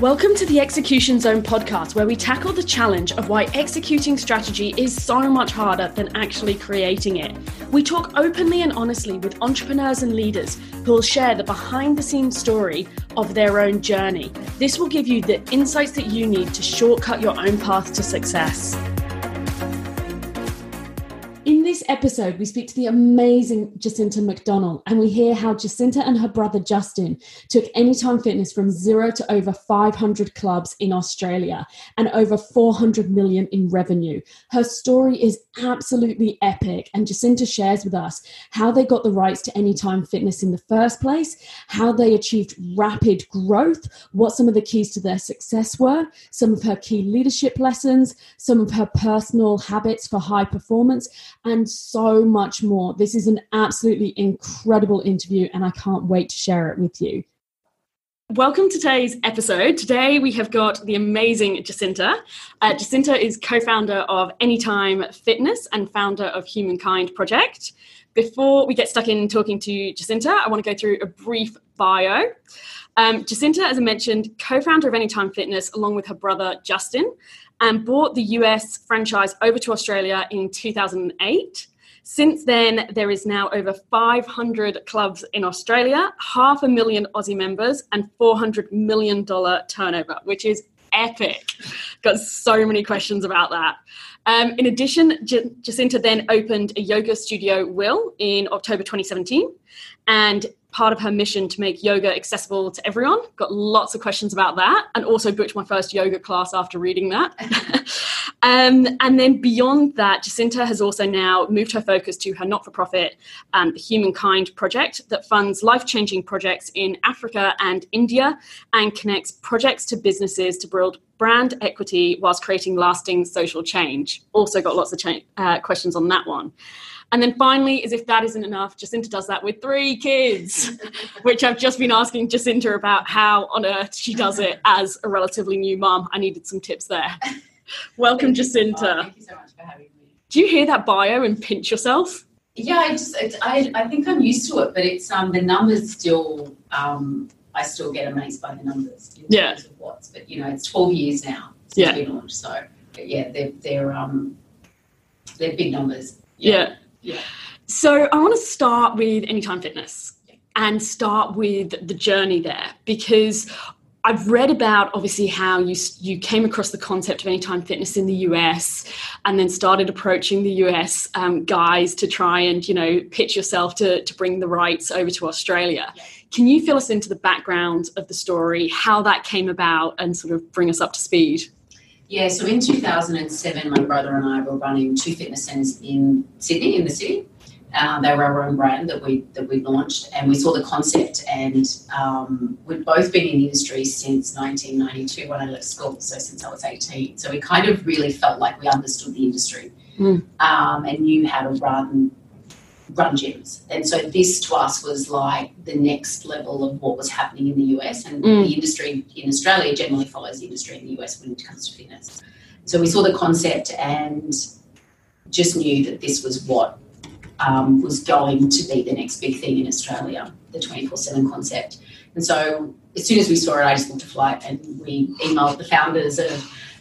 Welcome to the Execution Zone podcast, where we tackle the challenge of why executing strategy is so much harder than actually creating it. We talk openly and honestly with entrepreneurs and leaders who will share the behind the scenes story of their own journey. This will give you the insights that you need to shortcut your own path to success episode, we speak to the amazing Jacinta McDonald and we hear how Jacinta and her brother Justin took Anytime Fitness from zero to over 500 clubs in Australia and over 400 million in revenue. Her story is absolutely epic, and Jacinta shares with us how they got the rights to Anytime Fitness in the first place, how they achieved rapid growth, what some of the keys to their success were, some of her key leadership lessons, some of her personal habits for high performance, and so much more. This is an absolutely incredible interview, and I can't wait to share it with you. Welcome to today's episode. Today we have got the amazing Jacinta. Uh, Jacinta is co founder of Anytime Fitness and founder of Humankind Project. Before we get stuck in talking to Jacinta, I want to go through a brief bio. Um, Jacinta, as I mentioned, co founder of Anytime Fitness along with her brother Justin, and brought the US franchise over to Australia in 2008. Since then, there is now over 500 clubs in Australia, half a million Aussie members, and $400 million turnover, which is epic. Got so many questions about that. Um, in addition, J- Jacinta then opened a yoga studio, Will, in October 2017. And part of her mission to make yoga accessible to everyone. Got lots of questions about that, and also booked my first yoga class after reading that. um, and then beyond that, Jacinta has also now moved her focus to her not for profit, um, the Humankind Project, that funds life changing projects in Africa and India and connects projects to businesses to build brand equity whilst creating lasting social change. Also, got lots of cha- uh, questions on that one. And then finally, as if that isn't enough, Jacinta does that with three kids, which I've just been asking Jacinta about how on earth she does it as a relatively new mum. I needed some tips there. Welcome, thank Jacinta. Oh, thank you so much for having me. Do you hear that bio and pinch yourself? Yeah, I just I, I think I'm used to it, but it's um the numbers still um I still get amazed by the numbers in yeah. terms of what's but you know it's 12 years now since yeah. we launched so yeah they're they're um they're big numbers yeah. yeah. Yeah. So I want to start with Anytime Fitness and start with the journey there because I've read about obviously how you you came across the concept of Anytime Fitness in the US, and then started approaching the US um, guys to try and you know pitch yourself to to bring the rights over to Australia. Can you fill us into the background of the story, how that came about, and sort of bring us up to speed? Yeah, so in 2007, my brother and I were running two fitness centres in Sydney, in the city. Uh, they were our own brand that we that we launched, and we saw the concept. And um, we'd both been in the industry since 1992 when I left school, so since I was 18. So we kind of really felt like we understood the industry mm. um, and knew how to run run gyms. And so this to us was like the next level of what was happening in the US. And mm. the industry in Australia generally follows the industry in the US when it comes to fitness. So we saw the concept and just knew that this was what um, was going to be the next big thing in Australia, the 24 7 concept. And so as soon as we saw it, I just booked a flight and we emailed the founders of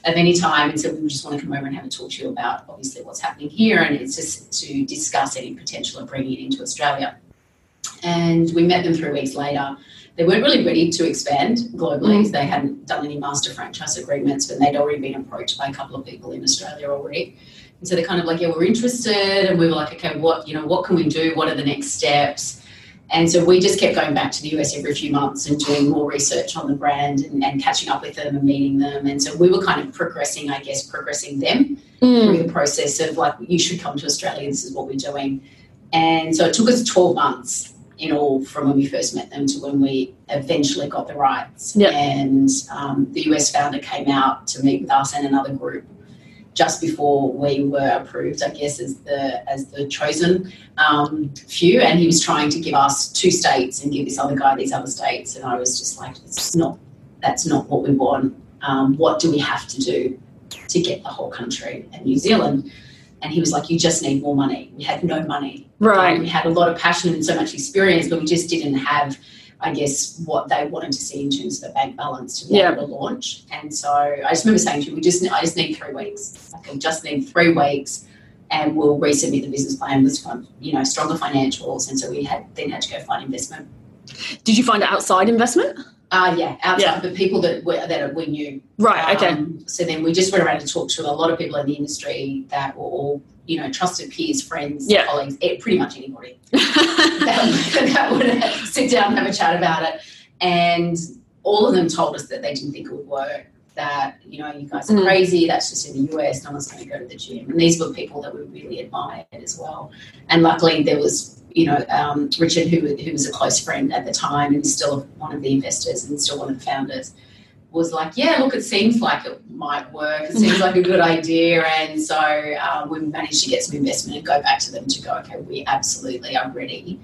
of any time and said we just want to come over and have a talk to you about obviously what's happening here and it's just to discuss any potential of bringing it into Australia. And we met them three weeks later. They weren't really ready to expand globally. Mm. They hadn't done any master franchise agreements, but they'd already been approached by a couple of people in Australia already. And so they're kind of like, yeah, we're interested. And we were like, okay, what, you know, what can we do? What are the next steps? And so we just kept going back to the US every few months and doing more research on the brand and, and catching up with them and meeting them. And so we were kind of progressing, I guess, progressing them mm. through the process of like, you should come to Australia, this is what we're doing. And so it took us 12 months in all from when we first met them to when we eventually got the rights. Yep. And um, the US founder came out to meet with us and another group just before we were approved, I guess, as the as the chosen um, few. And he was trying to give us two states and give this other guy these other states. And I was just like, it's not that's not what we want. Um, what do we have to do to get the whole country and New Zealand? And he was like, you just need more money. We had no money. Right. Um, we had a lot of passion and so much experience, but we just didn't have I guess, what they wanted to see in terms of a bank balance to be Yeah. able to launch. And so I just remember saying to him, we just, I just need three weeks. Like, I just need three weeks and we'll resubmit the business plan with, you know, stronger financials. And so we had then had to go find investment. Did you find outside investment? Uh, yeah, outside, Yeah. but people that were, that we knew. Right. Okay. Um, so then we just went around and talked to a lot of people in the industry that were all, you know, trusted peers, friends, Yeah. colleagues, eh, pretty much anybody that, that would sit down and have a chat about it. And all of them told us that they didn't think it would work. That you know, you guys are Mm. crazy. That's just in the US. No one's going to go to the gym. And these were people that we really admired as well. And luckily, there was you know um, Richard, who who was a close friend at the time and still one of the investors and still one of the founders. Was like, yeah, look, it seems like it might work. It seems like a good idea, and so um, we managed to get some investment and go back to them to go, okay, we absolutely are ready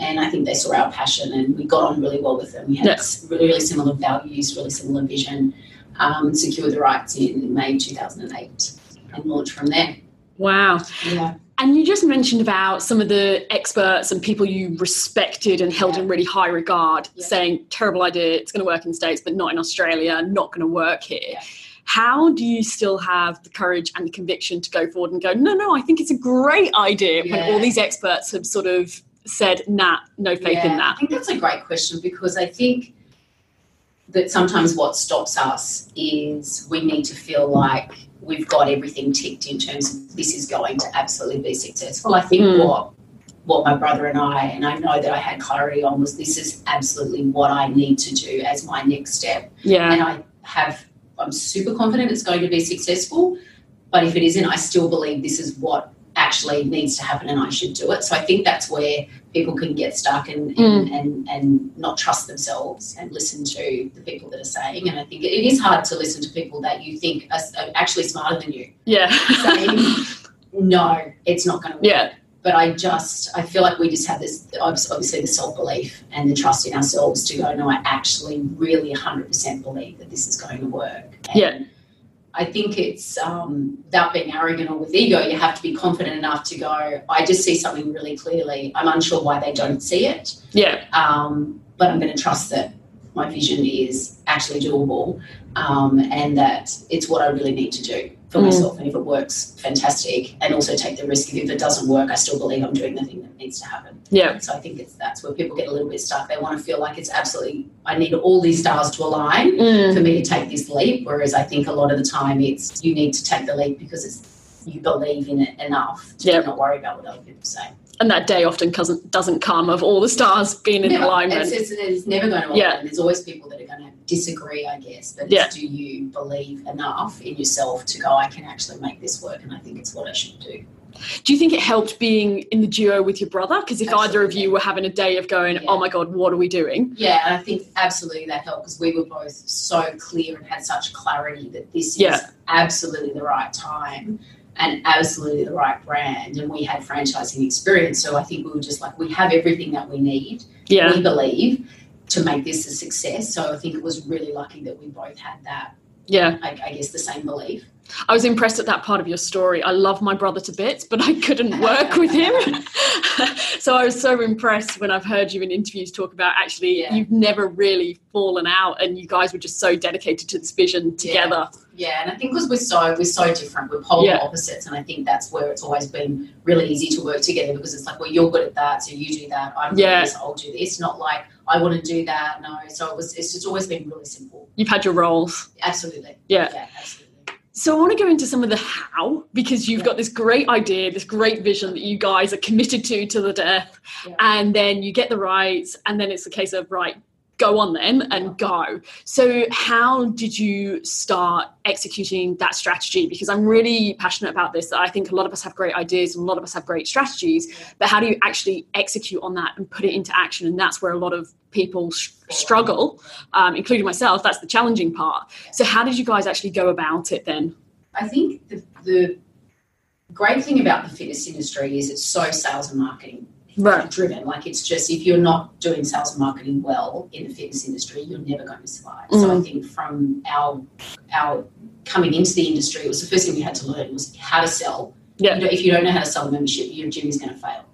and I think they saw our passion and we got on really well with them. We had Yeah. really, really similar values, really similar vision, um, secured the rights in May 2008 and launch from there. wow. Yeah. And you just mentioned about some of the experts and people you respected and held Yeah. in really high regard, Yeah. saying, terrible idea, it's going to work in the States, but not in Australia, not going to work here. Yeah. How do you still have the courage and the conviction to go forward and go, no, no, I think it's a great idea when all these experts have sort of said, nah, no faith in that? I think that's a great question because I think that sometimes what stops us is we need to feel like we've got everything ticked in terms of this is going to absolutely be successful. I think Mm. what what my brother and I and I know that I had clarity on was this is absolutely what I need to do as my next step. Yeah. And I have I'm super confident it's going to be successful. But if it isn't, I still believe this is what actually needs to happen and I should do it. So I think that's where people can get stuck and, and, mm. and, and not trust themselves and listen to the people that are saying. And I think it is hard to listen to people that you think are, actually smarter than you Yeah. saying, no, it's not going to work. Yeah. But I just, I feel like we just have this, obviously, the self belief and the trust in ourselves to go, no, I actually really 100% believe that this is going to work. And Yeah. I think it's um, without being arrogant or with ego, you have to be confident enough to go, I just see something really clearly. I'm unsure why they don't see it, Yeah. um, but I'm going to trust that my vision is actually doable um, and that it's what I really need to do for Mm. myself. And if it works, fantastic. And also take the risk if it doesn't work, I still believe I'm doing the thing that needs to happen. Yeah. So I think it's that's where people get a little bit stuck. They want to feel like it's absolutely, I need all these stars to align Mm. for me to take this leap. Whereas I think a lot of the time it's you need to take the leap because it's you believe in it enough to Yep. not worry about what other people say. And that day often doesn't doesn't come of all the stars being in alignment. It's, it's, it's never going to align. Yeah. There's always people that are going to disagree, I guess. But it's Yeah. do you believe enough in yourself to go, I can actually make this work and I think it's what I should do. Do you think it helped being in the duo with your brother? Because if either of you were having a day of going, Yeah. oh my God, what are we doing? Yeah, I think absolutely that helped because we were both so clear and had such clarity that this Yeah. is absolutely the right time and absolutely the right brand. And we had franchising experience. So I think we were just like, we have everything that we need, Yeah. we believe, to make this a success. So I think it was really lucky that we both had that, Yeah. I, I guess, the same belief. I was impressed at that part of your story. I love my brother to bits, but I couldn't work with him. so I was so impressed when I've heard you in interviews talk about actually Yeah. you've never really fallen out and you guys were just so dedicated to this vision together. Yeah, and I think because we're so we're so different, we're polar Yeah. opposites, and I think that's where it's always been really easy to work together because it's like, well, you're good at that, so you do that. I'm good Yeah. at this, I'll do this. Not like I want to do that. No, so it was. It's just always been really simple. You've had your roles. Absolutely. Yeah. Yeah. Absolutely. So I want to go into some of the how because you've Yeah. got this great idea, this great vision that you guys are committed to to the death, Yeah. and then you get the rights, and then it's a case of right, go on then and go. So how did you start executing that strategy? Because I'm really passionate about this. I think a lot of us have great ideas and a lot of us have great strategies, but how do you actually execute on that and put it into action? And that's where a lot of people sh- struggle, um, including myself. That's the challenging part. So how did you guys actually go about it then? I think the, the great thing about the fitness industry is it's so sales and marketing Right. driven. Like it's just if you're not doing sales and marketing well in the fitness industry, you're never going to survive. So I Mm. think from our our coming into the industry, it was the first thing we had to learn was how to sell. Yeah. You know, if you don't know how to sell a membership, your gym is going to fail.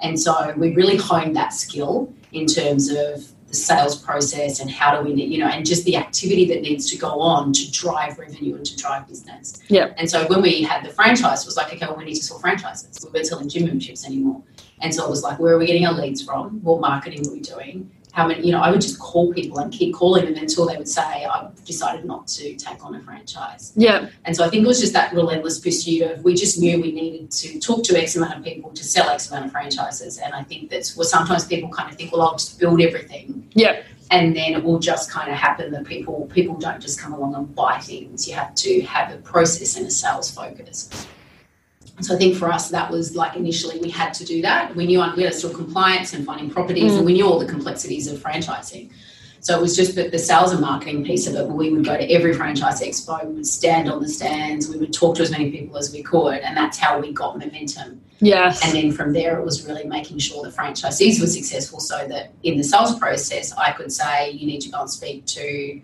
And so we really honed that skill in terms of the sales process and how do we, you know, and just the activity that needs to go on to drive revenue and to drive business. Yeah. And so when we had the franchise, it was like, okay, well, we need to sell franchises. We weren't selling gym memberships anymore. And so it was like, where are we getting our leads from? What marketing are we doing? How many, you know, I would just call people and keep calling them until they would say, I've decided not to take on a franchise. Yeah. And so I think it was just that relentless pursuit of we just knew we needed to talk to X amount of people to sell X amount of franchises. And I think that's where sometimes people kind of think, well, I'll just build everything. Yeah. And then it will just kind of happen that people people don't just come along and buy things. You have to have a process and a sales focus. So I think for us that was like initially we had to do that. We knew we had still compliance and finding properties, mm. and we knew all the complexities of franchising. So it was just the, the sales and marketing piece of it. We would go to every franchise expo, we would stand on the stands, we would talk to as many people as we could, and that's how we got momentum. Yes. And then from there, it was really making sure the franchisees were successful, so that in the sales process, I could say, you need to go and speak to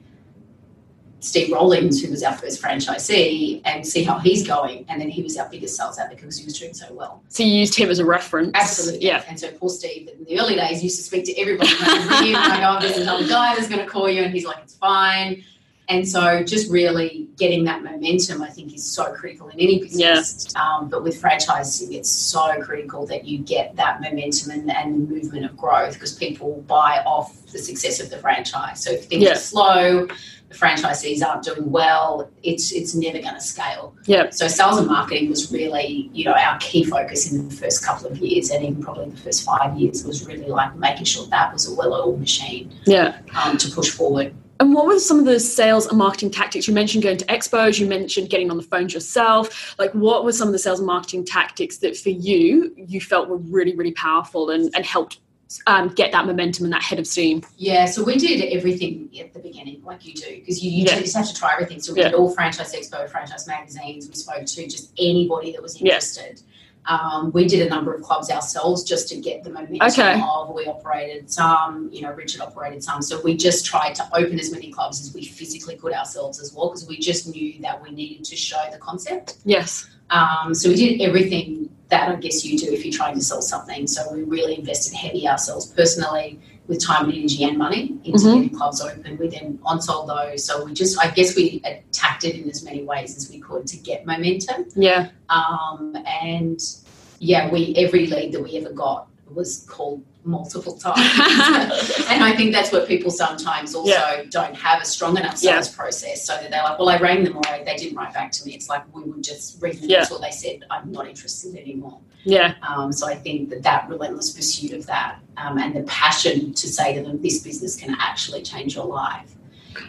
Steve Rollins, who was our first franchisee, and see how he's going. And then he was our biggest sales advocate because he was doing so well. So you used him as a reference? Absolutely. Yeah. And so poor Steve, in the early days, used to speak to everybody. And I go, oh, there's another guy that's going to call you. And he's like, it's fine. And so just really getting that momentum, I think, is so critical in any business. Yeah. Um, but with franchising, it's so critical that you get that momentum and, and movement of growth because people buy off the success of the franchise. So if things Yeah. are slow, the franchisees aren't doing well, it's it's never going to scale. Yeah. So sales and marketing was really, you know, our key focus in the first couple of years, and even probably the first five years was really like making sure that was a well-oiled machine Yeah. um, to push forward. And what were some of the sales and marketing tactics? You mentioned going to expos, you mentioned getting on the phones yourself. Like, what were some of the sales and marketing tactics that for you, you felt were really, really powerful and, and helped um, get that momentum and that head of steam? Yeah, so we did everything at the beginning, like you do, because you, you Yeah. just have to try everything. So we Yeah. did all franchise expo, franchise magazines. We spoke to just anybody that was Yeah. interested. Um, we did a number of clubs ourselves just to get the momentum Okay. of. We operated some, you know, Richard operated some. So we just tried to open as many clubs as we physically could ourselves as well, because we just knew that we needed to show the concept. Yes. Um, so we did everything that I guess you do if you're trying to sell something. So we really invested heavy ourselves personally with time and energy and money into Mhm. getting clubs open. We then on-sold those. So we just, I guess we attacked it in as many ways as we could to get momentum. Yeah. Um, and yeah, we every lead that we ever got was called multiple times. and I think that's what people sometimes also Yeah. don't have a strong enough Yeah. sales process so that they're like, well, I rang them or they didn't write back to me. It's like we would just them Yeah. until they said, I'm not interested anymore. Yeah. Um, so I think that that relentless pursuit of that um, and the passion to say to them, this business can actually change your life.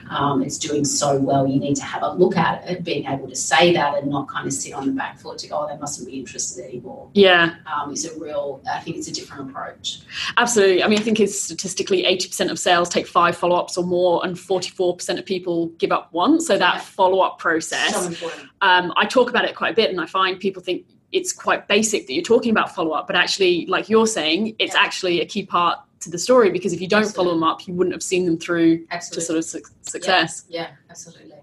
Um, it's doing so well. You need to have a look at it, being able to say that and not kind of sit on the back foot to go, oh, they mustn't be interested anymore. Yeah. Um, is a real, I think it's a different approach. Absolutely. I mean, I think it's statistically 80% of sales take five follow ups or more, and 44% of people give up once. So that Yeah. follow up process, So um, I talk about it quite a bit, and I find people think it's quite basic that you're talking about follow up, but actually, like you're saying, it's Yeah. actually a key part to the story because if you don't follow them up, you wouldn't have seen them through to sort of su- success. Yeah, absolutely.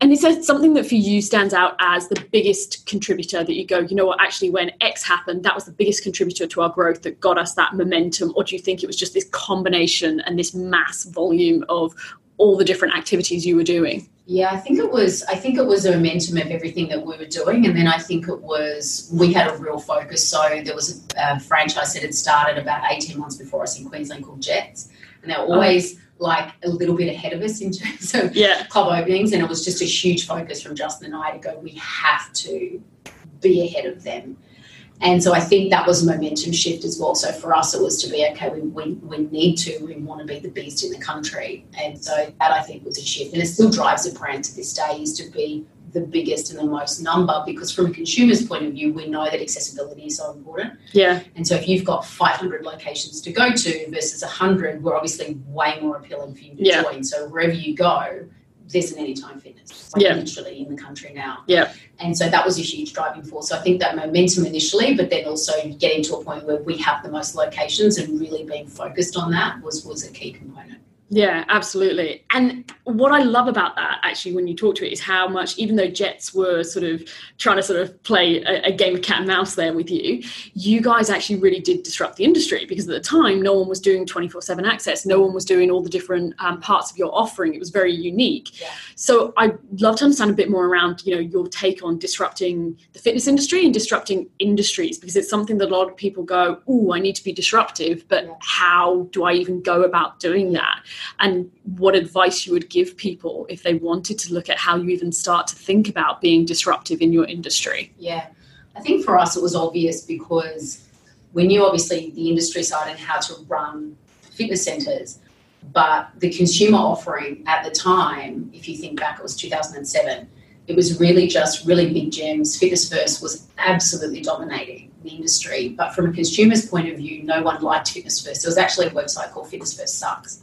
And is there something that for you stands out as the biggest contributor that you go, you know what, actually, when X happened, that was the biggest contributor to our growth that got us that momentum? Or do you think it was just this combination and this mass volume of all the different activities you were doing? Yeah, I think it was. I think it was a momentum of everything that we were doing, and then I think it was we had a real focus. So there was a, a franchise that had started about eighteen months before us in Queensland called Jetts, and they were oh. always like a little bit ahead of us in terms of Yeah. club openings, and it was just a huge focus from Justin and I to go. We have to be ahead of them. And so I think that was a momentum shift as well. So for us, it was to be okay. We, we, we need to. We want to be the biggest in the country, and so that I think was a shift. And it still drives the brand to this day is to be the biggest and the most number because from a consumer's point of view, we know that accessibility is so important. Yeah. And so if you've got 500 locations to go to versus 100, we're obviously way more appealing for you to Yeah. join. So wherever you go, there's an anytime fitness, like Yeah. literally in the country now. Yeah. And so that was a huge driving force. So I think that momentum initially, but then also getting to a point where we have the most locations and really being focused on that was was a key component. Yeah, absolutely. And what I love about that, actually, when you talk to it, is how much, even though Jetts were sort of trying to sort of play a, a, game of cat and mouse there with you, you guys actually really did disrupt the industry because at the time, no one was doing 24 7 access. No one was doing all the different um, parts of your offering. It was very unique. Yeah. So I'd love to understand a bit more around, you know, your take on disrupting the fitness industry and disrupting industries because it's something that a lot of people go, oh, I need to be disruptive, but yeah. how do I even go about doing that? And what advice you would give people if they wanted to look at how you even start to think about being disruptive in your industry. Yeah, I think for us it was obvious because we knew obviously the industry side and how to run fitness centres, but the consumer offering at the time, if you think back, it was 2007. It was really just really big gyms. Fitness First was absolutely dominating the industry, but from a consumer's point of view, no one liked Fitness First. There was actually a website called Fitness First Sucks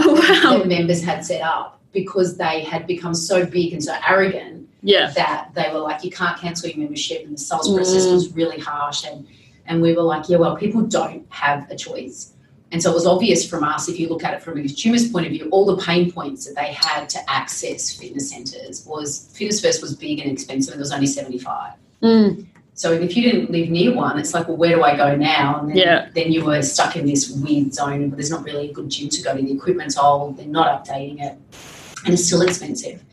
oh, wow. their members had set up because they had become so big and so arrogant yeah. that they were like, you can't cancel your membership, and the sales process mm. was really harsh. And and we were like, yeah, well, people don't have a choice. And so it was obvious from us, if you look at it from a consumer's point of view, all the pain points that they had to access fitness centres was Fitness First was big and expensive, and there was only 75. Mm. So if you didn't live near one, it's like, well, where do I go now? And then, yeah. then you were stuck in this weird zone where there's not really a good gym to go to. The equipment's old, they're not updating it, and it's still expensive.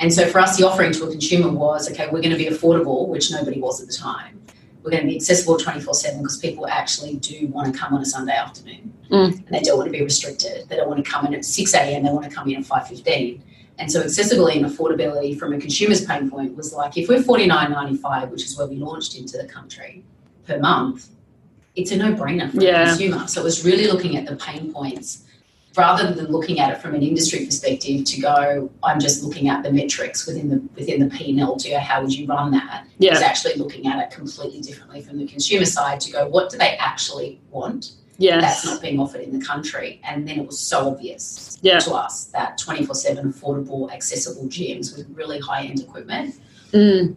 And so for us, the offering to a consumer was, okay, we're going to be affordable, which nobody was at the time. We're going to be accessible 24 7 because people actually do want to come on a Sunday afternoon. Mm. And they don't want to be restricted. They don't want to come in at 6 a.m., they want to come in at 5.15 and so accessibility and affordability from a consumer's pain point was like if we're forty nine ninety five, which is where we launched into the country per month, it's a no brainer for yeah. a consumer. So it was really looking at the pain points rather than looking at it from an industry perspective to go, I'm just looking at the metrics within the within the P and L to go, how would you run that? Yeah. It's actually looking at it completely differently from the consumer side to go, what do they actually want? Yes. that's not being offered in the country. And then it was so obvious yeah. to us that 24 7 affordable, accessible gyms with really high end equipment mm.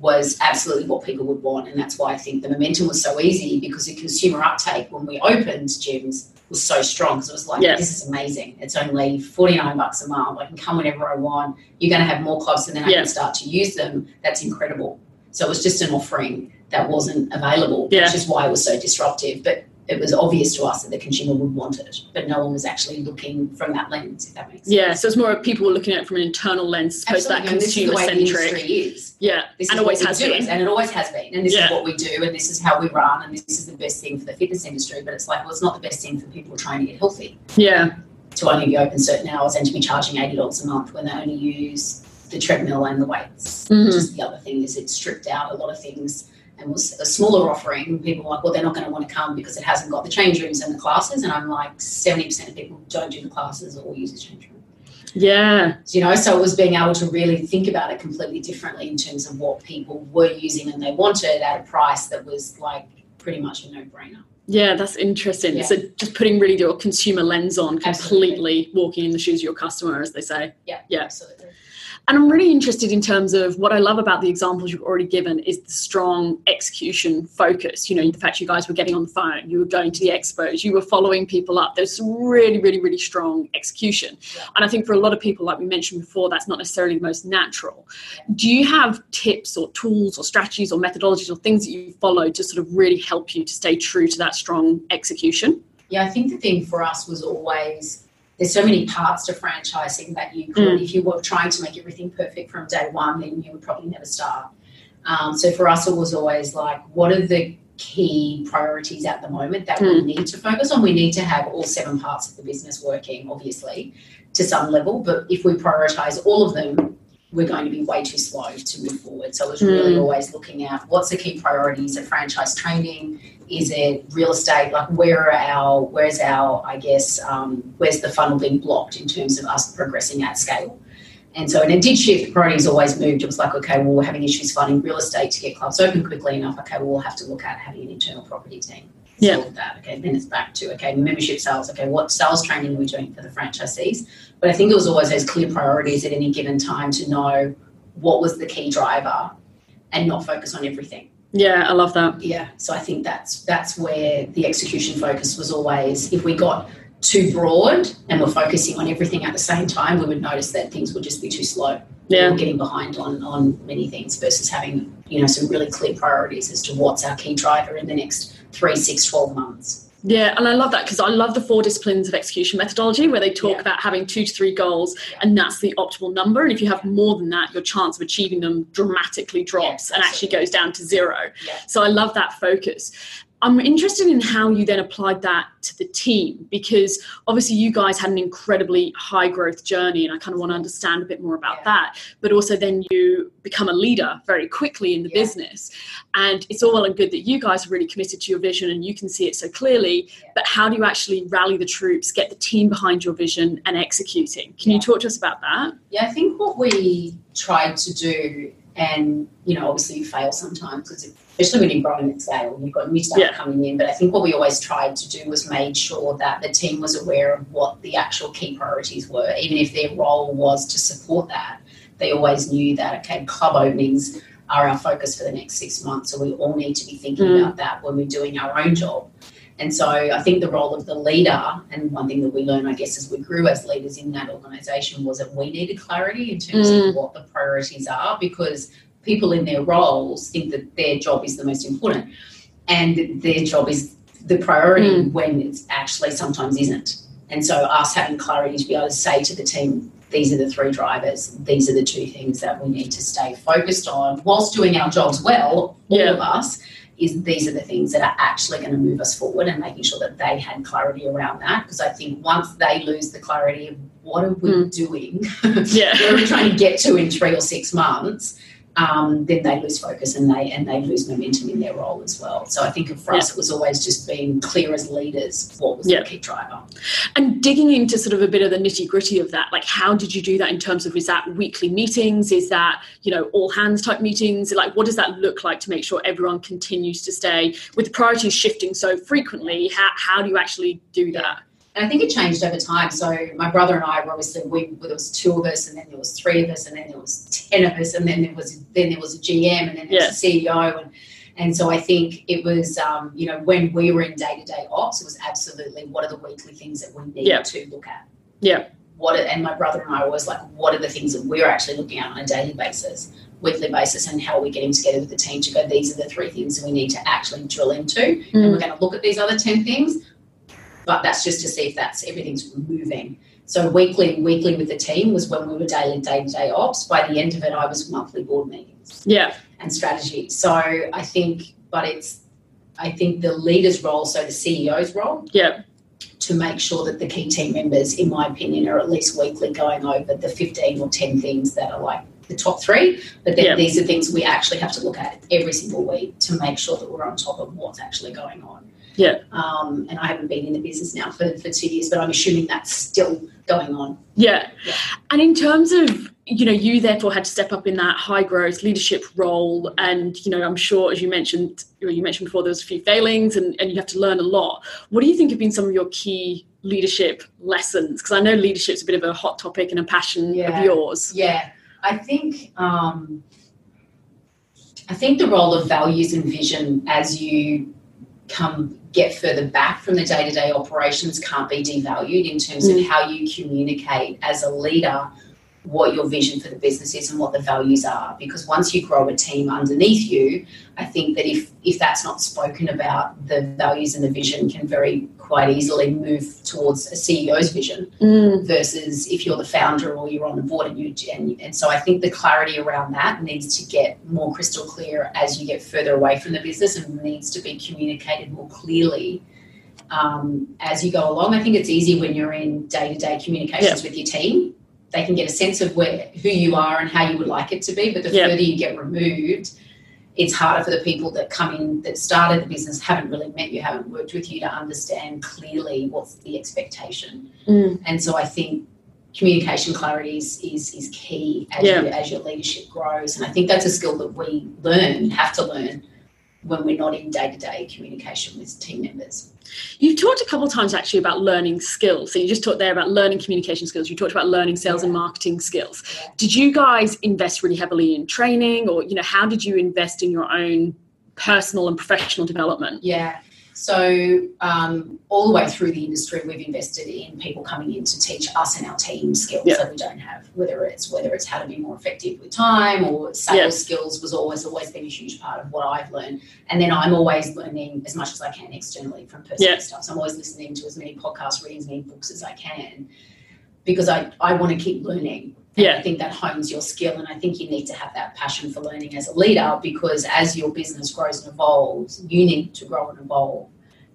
was absolutely what people would want. And that's why I think the momentum was so easy because the consumer uptake when we opened gyms was so strong. So it was like, yeah. this is amazing. It's only 49 bucks a month. I can come whenever I want. You're going to have more clubs and then I yeah. can start to use them. That's incredible. So it was just an offering that wasn't available, yeah. which is why it was so disruptive. But it was obvious to us that the consumer would want it, but no one was actually looking from that lens, if that makes sense. Yeah, so it's more of people were looking at it from an internal lens as opposed to that consumer centric. is. Yeah, this and always has been. And it always has been. And this yeah. is what we do, and this is how we run, and this is the best thing for the fitness industry. But it's like, well, it's not the best thing for people trying to get healthy. Yeah. To only be open certain hours and to be charging $80 a month when they only use the treadmill and the weights. Mm-hmm. Which is the other thing is it stripped out a lot of things and was a smaller offering, people were like, well, they're not going to want to come because it hasn't got the change rooms and the classes. And I'm like, 70% of people don't do the classes or use the change room. Yeah. You know, so it was being able to really think about it completely differently in terms of what people were using and they wanted at a price that was like pretty much a no brainer. Yeah, that's interesting. Yeah. So just putting really your consumer lens on, completely absolutely. walking in the shoes of your customer, as they say. Yeah, yeah, absolutely. And I'm really interested in terms of what I love about the examples you've already given is the strong execution focus. You know, the fact you guys were getting on the phone, you were going to the expos, you were following people up. There's some really, really, really strong execution. Yeah. And I think for a lot of people, like we mentioned before, that's not necessarily the most natural. Do you have tips or tools or strategies or methodologies or things that you follow to sort of really help you to stay true to that strong execution? Yeah, I think the thing for us was always there's so many parts to franchising that you could, mm. if you were trying to make everything perfect from day one, then you would probably never start. Um, so for us, it was always like, what are the key priorities at the moment that mm. we need to focus on? We need to have all seven parts of the business working, obviously, to some level. But if we prioritize all of them, we're going to be way too slow to move forward. So it was really mm. always looking at what's the key priorities of franchise training. Is it real estate? Like where are our where's our I guess um, where's the funnel being blocked in terms of us progressing at scale? And so, and it did shift. Priorities always moved. It was like, okay, well, we're having issues finding real estate to get clubs open quickly enough. Okay, well, we'll have to look at having an internal property team. Yeah. That. Okay, then it's back to okay, membership sales. Okay, what sales training are we doing for the franchisees? But I think it was always those clear priorities at any given time to know what was the key driver and not focus on everything. Yeah, I love that. Yeah. So I think that's that's where the execution focus was always if we got too broad and we're focusing on everything at the same time, we would notice that things would just be too slow. Yeah. Getting behind on, on many things versus having, you know, some really clear priorities as to what's our key driver in the next three, six, 12 months. Yeah, and I love that because I love the four disciplines of execution methodology where they talk Yeah. about having two to three goals and that's the optimal number. And if you have more than that, your chance of achieving them dramatically drops Yeah, and actually goes down to zero. Yeah. So I love that focus. I'm interested in how you then applied that to the team because obviously you guys had an incredibly high growth journey and I kind of want to understand a bit more about Yeah. that. But also then you become a leader very quickly in the Yeah. business. And it's all well and good that you guys are really committed to your vision and you can see it so clearly. Yeah. But how do you actually rally the troops, get the team behind your vision and executing? Can you talk to us about that? Yeah, I think what we tried to do, and you know, obviously you fail sometimes, because especially when you're growing at scale and you've got new stuff Yeah. coming in. But I think what we always tried to do was made sure that the team was aware of what the actual key priorities were, even if their role was to support that. They always knew that okay, club openings are our focus for the next six months, so we all need to be thinking Mm. about that when we're doing our own job. And so I think the role of the leader, and one thing that we learned, I guess, as we grew as leaders in that organisation, was that we needed clarity in terms Mm. of what the priorities are because people in their roles think that their job is the most important and their job is the priority Mm. when it's actually sometimes isn't. And so us having clarity to be able to say to the team, these are the three drivers, these are the two things that we need to stay focused on whilst doing our jobs well, all Yeah. of us, is these are the things that are actually going to move us forward and making sure that they had clarity around that. Because I think once they lose the clarity of what are we Mm. doing, Yeah. where are we trying to get to in three or six months, um, then they lose focus and they and they lose momentum in their role as well. So I think for us it was always just being clear as leaders what was Yeah. the key driver. And digging into sort of a bit of the nitty gritty of that, like how did you do that in terms of is that weekly meetings? Is that, you know, all hands type meetings? Like what does that look like to make sure everyone continues to stay with the priorities shifting so frequently? How, how do you actually do that? And I think it changed over time. So my brother and I were obviously we there was two of us, and then there was three of us, and then there was ten of us, and then there was then there was a GM, and then there was a CEO, and and so I think it was um, you know when we were in day to day ops, it was absolutely what are the weekly things that we need Yeah. to look at. Yeah. What are, and my brother and I were always like, what are the things that we're actually looking at on a daily basis, weekly basis, and how are we getting together with the team to go? These are the three things that we need to actually drill into and Mm. we're going to look at these other 10 things but that's just to see if that's everything's moving so weekly weekly with the team was when we were daily day-to-day ops by the end of it i was monthly board meetings Yeah. and strategy so i think but it's i think the leader's role so the ceo's role Yeah. to make sure that the key team members in my opinion are at least weekly going over the 15 or 10 things that are like the top three but then Yeah. these are things we actually have to look at every single week to make sure that we're on top of what's actually going on Yeah. um, and I haven't been in the business now for, for two years, but I'm assuming that's still going on. Yeah. Yeah. And in terms of, you know, you therefore had to step up in that high growth leadership role. And, you know, I'm sure, as you mentioned, you mentioned before, there was a few failings and, and you have to learn a lot. What do you think have been some of your key leadership lessons? Because I know leadership's a bit of a hot topic and a passion Yeah. of yours. Yeah, I think um, I think the role of values and vision as you come get further back from the day-to-day operations can't be devalued in terms Mm. of how you communicate as a leader what your vision for the business is and what the values are because once you grow a team underneath you i think that if if that's not spoken about the values and the vision can very quite easily move towards a ceo's vision Mm. versus if you're the founder or you're on the board and you and, and so I think the clarity around that needs to get more crystal clear as you get further away from the business and needs to be communicated more clearly um, as you go along. I think it's easy when you're in day to day communications with your team. They can get a sense of where who you are and how you would like it to be, but the Yeah. further you get removed, it's harder for the people that come in that started the business, haven't really met you, haven't worked with you to understand clearly what's the expectation. Mm. And so I think communication clarity is, is, is key as, Yeah. you, as your leadership grows. And I think that's a skill that we learn, have to learn when we're not in day to day communication with team members. You've talked a couple of times actually about learning skills. So you just talked there about learning communication skills. You talked about learning sales and marketing skills. Yeah. Did you guys invest really heavily in training or, you know, how did you invest in your own personal and professional development? Yeah. So, um, all the way through the industry, we've invested in people coming in to teach us and our team skills Yeah. that we don't have. Whether it's whether it's how to be more effective with time or sales Yeah. skills was always always been a huge part of what I've learned. And then I'm always learning as much as I can externally from personal Yeah. stuff. So I'm always listening to as many podcasts, reading as many books as I can, because I I want to keep learning. And Yeah. I think that hones your skill, and I think you need to have that passion for learning as a leader because as your business grows and evolves, you need to grow and evolve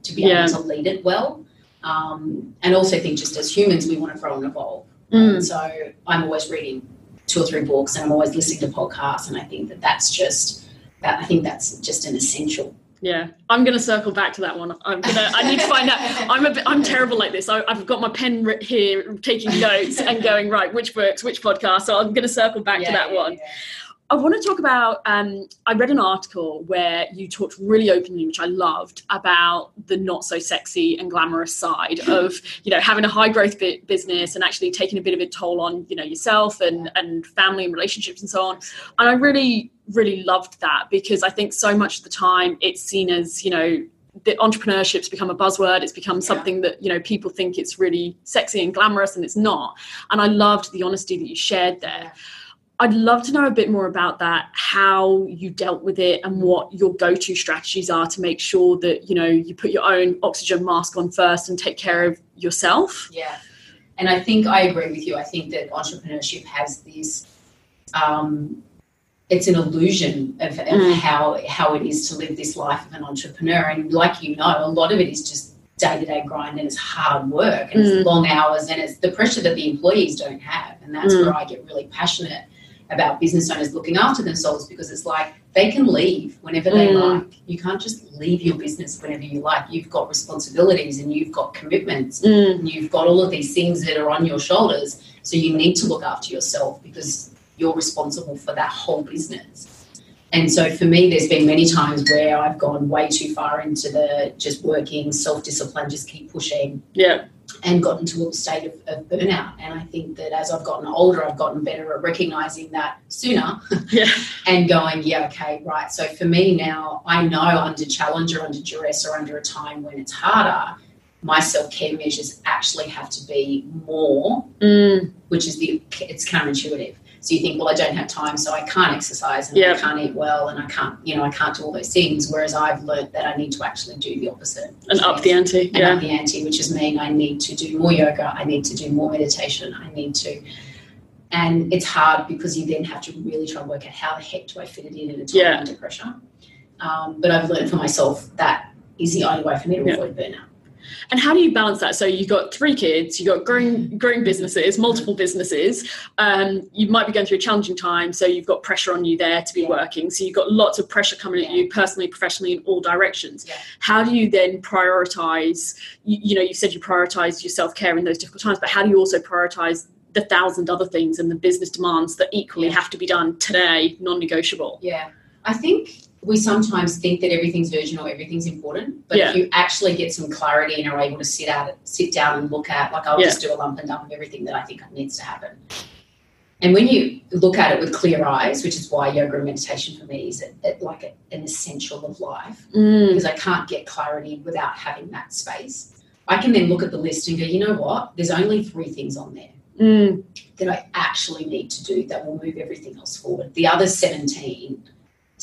to be Yeah. able to lead it well. Um, and also think just as humans, we want to grow and evolve. Mm. And so I'm always reading two or three books, and I'm always listening to podcasts, and I think that that's just that. I think that's just an essential. Yeah, I'm going to circle back to that one. I'm gonna. I need to find out. I'm a bit. I'm terrible like this. I, I've got my pen here, taking notes and going right. Which works? Which podcast? So I'm going to circle back to that yeah, one. yeah. I want to talk about. Um, I read an article where you talked really openly, which I loved, about the not so sexy and glamorous side of you know having a high growth bi- business and actually taking a bit of a toll on you know yourself and and family and relationships and so on. And I really really loved that because I think so much of the time it's seen as you know the entrepreneurship's become a buzzword it's become Yeah. something that you know people think it's really sexy and glamorous and it's not and i loved the honesty that you shared there i'd love to know a bit more about that how you dealt with it and what your go-to strategies are to make sure that you know you put your own oxygen mask on first and take care of yourself Yeah. And I think I agree with you. I think that entrepreneurship has this, um, it's an illusion of, of Mm. how, how it is to live this life of an entrepreneur. And like you know, a lot of it is just day to day grind and it's hard work and Mm. it's long hours and it's the pressure that the employees don't have. And that's Mm. where I get really passionate about business owners looking after themselves because it's like they can leave whenever they Mm. like. You can't just leave your business whenever you like. You've got responsibilities and you've got commitments Mm, and you've got all of these things that are on your shoulders. So you need to look after yourself because you're responsible for that whole business. And so for me, there's been many times where I've gone way too far into the just working, self discipline, just keep pushing, yeah and gotten to a state of, of burnout. And I think that as I've gotten older, I've gotten better at recognizing that sooner yeah and going, yeah, okay, right. So for me now, I know under challenge or under duress or under a time when it's harder, my self care measures actually have to be more, mm, which is the it's counterintuitive. So you think, well, I don't have time, so I can't exercise and Yeah. I can't eat well and I can't, you know, I can't do all those things. Whereas I've learned that I need to actually do the opposite. and up the ante and yeah up the ante, which is mean I need to do more yoga, I need to do more meditation, I need to. And it's hard because you then have to really try and work out how the heck do I fit it in at a time Yeah. under pressure. Um, but I've learned for myself that is the only way for me to Yeah. avoid burnout. And how do you balance that? So you've got three kids, you've got growing growing businesses, multiple businesses. Um, you might be going through a challenging time, so you've got pressure on you there to be Yeah. working. So you've got lots of pressure coming at you personally, professionally, in all directions. Yeah. How do you then prioritize? You, you know, you said you prioritize your self care in those difficult times, but how do you also prioritize the thousand other things and the business demands that equally Yeah. have to be done today, non-negotiable? Yeah. I think we sometimes think that everything's urgent or everything's important, but Yeah. if you actually get some clarity and are able to sit out, sit down and look at, like I'll Yeah. just do a lump and dump of everything that I think needs to happen. And when you look at it with clear eyes, which is why yoga and meditation for me is a, a- like a, an essential of life, Mm, because I can't get clarity without having that space. I can then look at the list and go, you know what? There's only three things on there mm, that I actually need to do that will move everything else forward. The other 17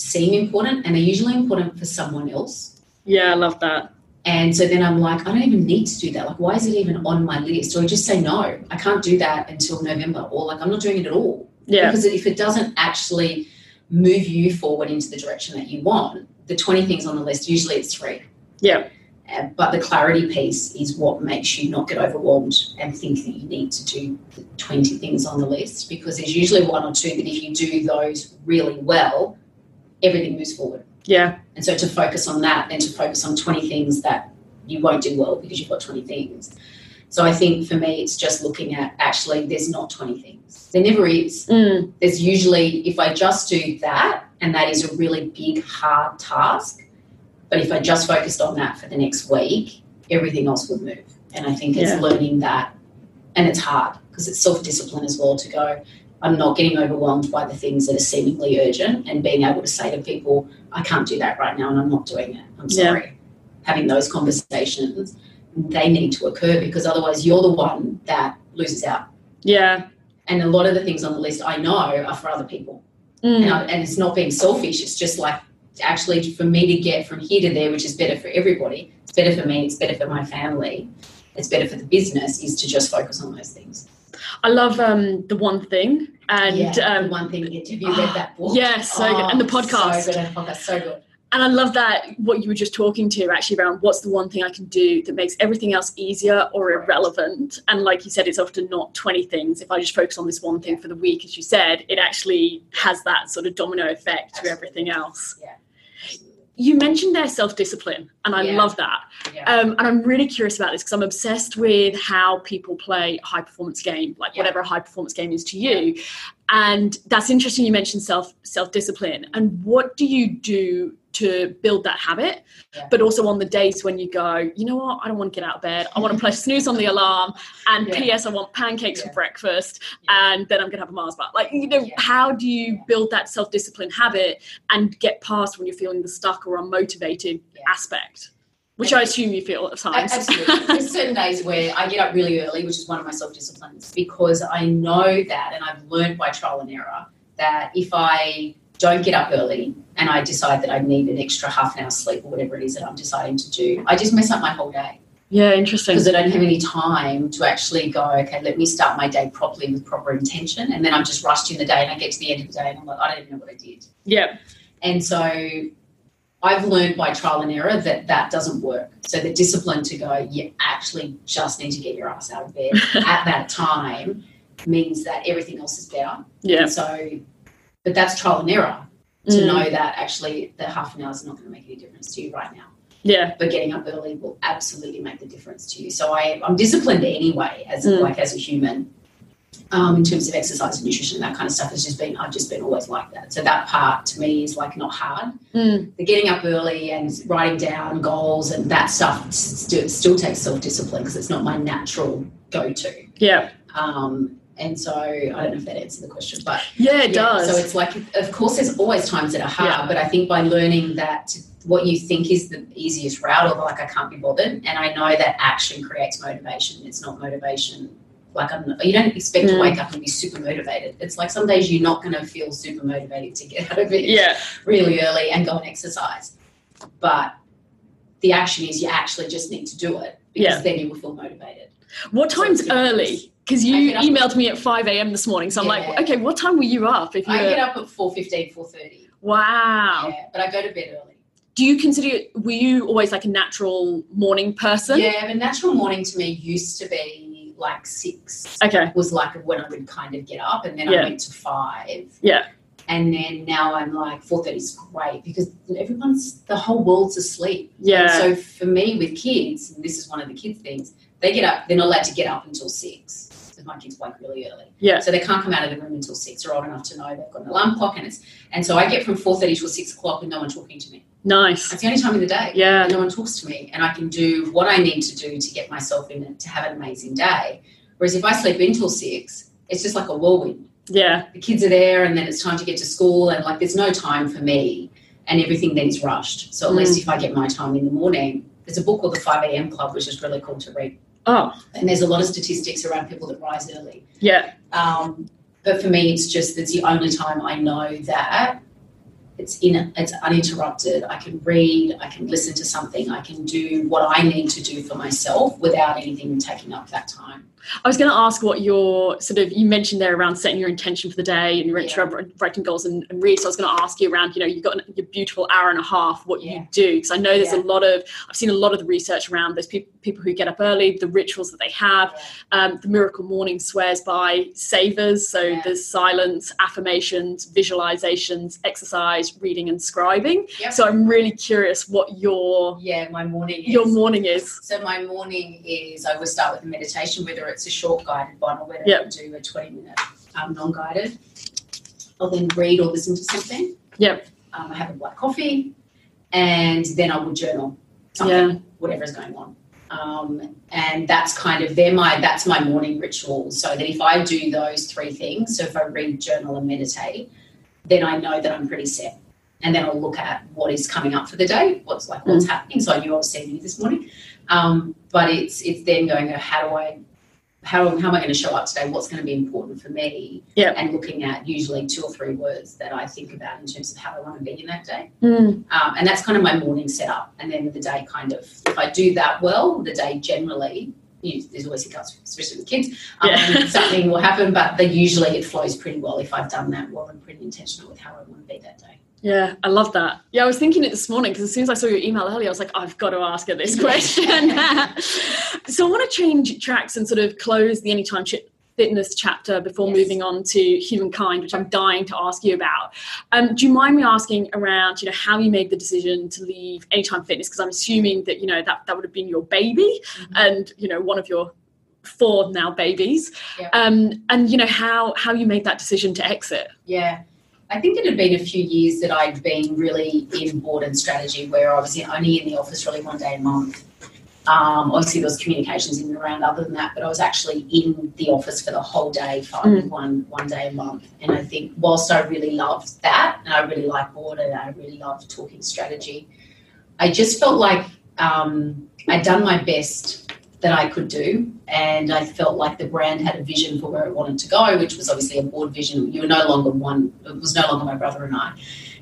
seem important and they're usually important for someone else. yeah, I love that. And so then I'm like, I don't even need to do that. Like, why is it even on my list? Or I just say, no, I can't do that until November. Or like, I'm not doing it at all. Yeah, Because if it doesn't actually move you forward into the direction that you want, the 20 things on the list, usually it's three. yeah, Uh, but the clarity piece is what makes you not get overwhelmed and think that you need to do the 20 things on the list because there's usually one or two that if you do those really well, everything moves forward. yeah, And so to focus on that, then to focus on 20 things that you won't do well because you've got 20 things. So I think for me, it's just looking at actually, there's not 20 things. There never is. mm, There's usually, if I just do that, and that is a really big, hard task, but if I just focused on that for the next week, everything else would move. And I think it's Yeah. learning that, and it's hard because it's self discipline as well to go, I'm not getting overwhelmed by the things that are seemingly urgent and being able to say to people, I can't do that right now and I'm not doing it. I'm Yeah. sorry. having those conversations, they need to occur because otherwise you're the one that loses out. Yeah. And a lot of the things on the list I know are for other people. Mm. And, I, and it's not being selfish, it's just like actually for me to get from here to there, which is better for everybody, it's better for me, it's better for my family, it's better for the business, is to just focus on those things. I love um, the one thing and yeah, um, the one thing. Have you read that book? Yes, so good. And the podcast. So good. And the podcast, so good. And I love that what you were just talking to actually around what's the one thing I can do that makes everything else easier or irrelevant. And like you said, it's often not 20 things. If I just focus on this one thing for the week, as you said, it actually has that sort of domino effect to everything else. Yeah. You mentioned their self discipline, and I Yeah. love that. Yeah. Um, and I'm really curious about this because I'm obsessed with how people play a high performance game, like Yeah. whatever a high performance game is to you. And that's interesting. You mentioned self self discipline, and what do you do to build that habit? Yeah. But also on the days when you go, you know what, I don't want to get out of bed. I want to play snooze on the alarm, and Yeah. P.S. I want pancakes Yeah. for breakfast, and then I'm gonna have a Mars bar. Like you know, how do you build that self discipline habit and get past when you're feeling the stuck or unmotivated aspect? Which I assume you feel at times. Absolutely. There's certain days where I get up really early, which is one of my self disciplines, because I know that, and I've learned by trial and error, that if I don't get up early and I decide that I need an extra half an hour sleep or whatever it is that I'm deciding to do, I just mess up my whole day yeah, interesting. because I don't have any time to actually go, okay, let me start my day properly with proper intention. And then I'm just rushed in the day and I get to the end of the day and I'm like, I don't even know what I did. Yeah, And so I've learned by trial and error that that doesn't work. So the discipline to go, you actually just need to get your ass out of bed at that time means that everything else is better. yeah, And so, but that's trial and error to Mm. know that actually the half an hour is not going to make any difference to you right now. yeah, But getting up early will absolutely make the difference to you. So I, I'm disciplined anyway, as Mm. like as a human, um, in terms of exercise and nutrition and that kind of stuff. Has just been I've just been always like that. So that part to me is like not hard Mm. the getting up early and writing down goals and that stuff still, still takes self discipline because it's not my natural go to. yeah, Um, and so I don't know if that answered the question, but yeah. It yeah, does. So it's like, of course, there's always times that are hard, Yeah. but I think by learning that what you think is the easiest route, or like I can't be bothered, and I know that action creates motivation. It's not motivation. Like I'm, you don't expect to Mm. wake up and be super motivated. It's like some days you're not going to feel super motivated to get out of it yeah, really early and go and exercise. But the action is you actually just need to do it because Yeah. then you will feel motivated. What time's So- early? Because you emailed me at 5 a.m. this morning. So I'm like, okay, what time were you up? If you I get up at 4.15, 4.30. wow. Yeah, but I go to bed early. Do you consider, were you always like a natural morning person? Yeah, but natural morning to me used to be like six. Okay. Was like when I would kind of get up, and then Yeah. I went to five. Yeah. And then now I'm like four thirty is great because everyone's the whole world's asleep. Yeah. And so for me with kids, and this is one of the kids things, they get up. They're not allowed to get up until six. Because my kids wake really early. Yeah. So they can't come out of the room until six. They're old enough to know they've got an alarm clock, and it's and so I get from four thirty till six o'clock with no one talking to me. Nice. That's the only time of the day. Yeah. No one talks to me, and I can do what I need to do to get myself in it to have an amazing day. Whereas if I sleep until six, it's just like a whirlwind. Yeah. The kids are there, and then it's time to get to school, and like there's no time for me, and everything then is rushed. So at Mm. least if I get my time in the morning, there's a book called the Five A.M. Club, which is really cool to read, Oh, and there's a lot of statistics around people that rise early. yeah. Um, but for me, it's just it's the only time I know that it's in it's uninterrupted. I can read, I can listen to something, I can do what I need to do for myself without anything taking up that time. I was going to ask what your sort of you mentioned there around setting your intention for the day and your Yeah. writing goals and, and read. So I was going to ask you around, you know, you've got your beautiful hour and a half, what Yeah. you do because I know there's Yeah. a lot of I've seen a lot of the research around those people people who get up early, the rituals that they have. Um, the Miracle Morning swears by savers, so there's silence, affirmations, visualizations, exercise, reading, and scribing. Yep. So I'm really curious what your Yeah, my morning is. your morning is. so my morning is I will start with a meditation, whether it's a short guided one or whether Yep. I do a 20 minute um, non guided. I'll then read or listen to something. Yep. Um, I have a black coffee and then I will journal something, Yeah. whatever is going on. Um, and that's kind of they're my that's my morning ritual. So that if I do those three things, so if I read, journal, and meditate, then I know that I'm pretty set. and then I'll look at what is coming up for the day, what's like what's Mm. happening. So I knew I was seeing you this morning, um, but it's it's then going, how do I how, how am I going to show up today? What's going to be important for me? Yep. And looking at usually two or three words that I think about in terms of how I want to be in that day. Mm. Um, and that's kind of my morning setup. And then the day kind of, if I do that well, the day generally, you, there's always hiccups, especially with kids. Um, Yeah. something will happen, but they usually it flows pretty well if I've done that well and pretty intentional with how I want to be that day. Yeah, I love that. Yeah, I was thinking it this morning because as soon as I saw your email earlier, I was like, I've got to ask her this question. so I want to change tracks and sort of close the Anytime Chi- Fitness chapter before Yes. moving on to Humankind, which I'm dying to ask you about. Um, do you mind me asking around, you know, how you made the decision to leave Anytime Fitness? Because I'm assuming that, you know, that, that would have been your baby and, you know, one of your four now babies. Yeah. Um, and, you know, how, how you made that decision to exit. Yeah. I think it had been a few years that I'd been really in board and strategy where I was only in the office really one day a month. Um, obviously, there was communications in and around other than that, but I was actually in the office for the whole day, for only one one day a month. And I think whilst I really loved that, and I really like board and I really loved talking strategy, I just felt like um, I'd done my best that I could do, and I felt like the brand had a vision for where it wanted to go, which was obviously a board vision. You were no longer one; it was no longer my brother and I.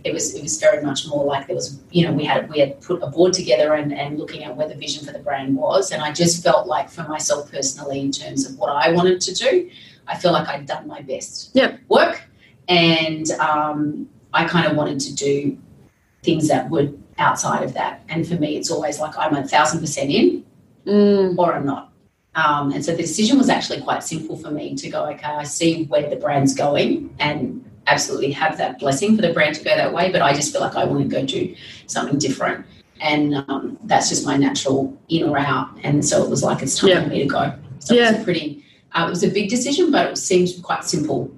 It was it was very much more like there was you know we had we had put a board together and, and looking at where the vision for the brand was, and I just felt like for myself personally in terms of what I wanted to do, I feel like I'd done my best Yep. work, and um, I kind of wanted to do things that would outside of that. And for me, it's always like I'm a thousand percent in Mm. or I'm not. Um, and so the decision was actually quite simple for me to go, okay, I see where the brand's going and absolutely have that blessing for the brand to go that way, but I just feel like I want to go do something different. And um, that's just my natural in or out. And so it was like, it's time Yeah. for me to go. So it was a pretty, uh, it was a big decision, but it seemed quite simple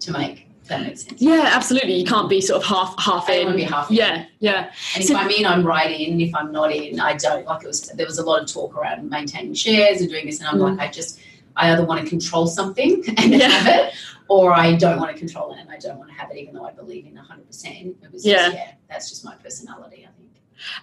to make. That makes sense. Yeah, absolutely. You can't be sort of half half I in. wanna be half in. yeah, yeah. And if I'm in, I'm right in. If I'm not in, I don't. Like it was, there was a lot of talk around maintaining shares and doing this, and I'm Mm. like, I just, I either want to control something and Yeah. have it, or I don't want to control it and I don't want to have it, even though I believe in 100. percent It was, Yeah. just, yeah, that's just my personality. I think.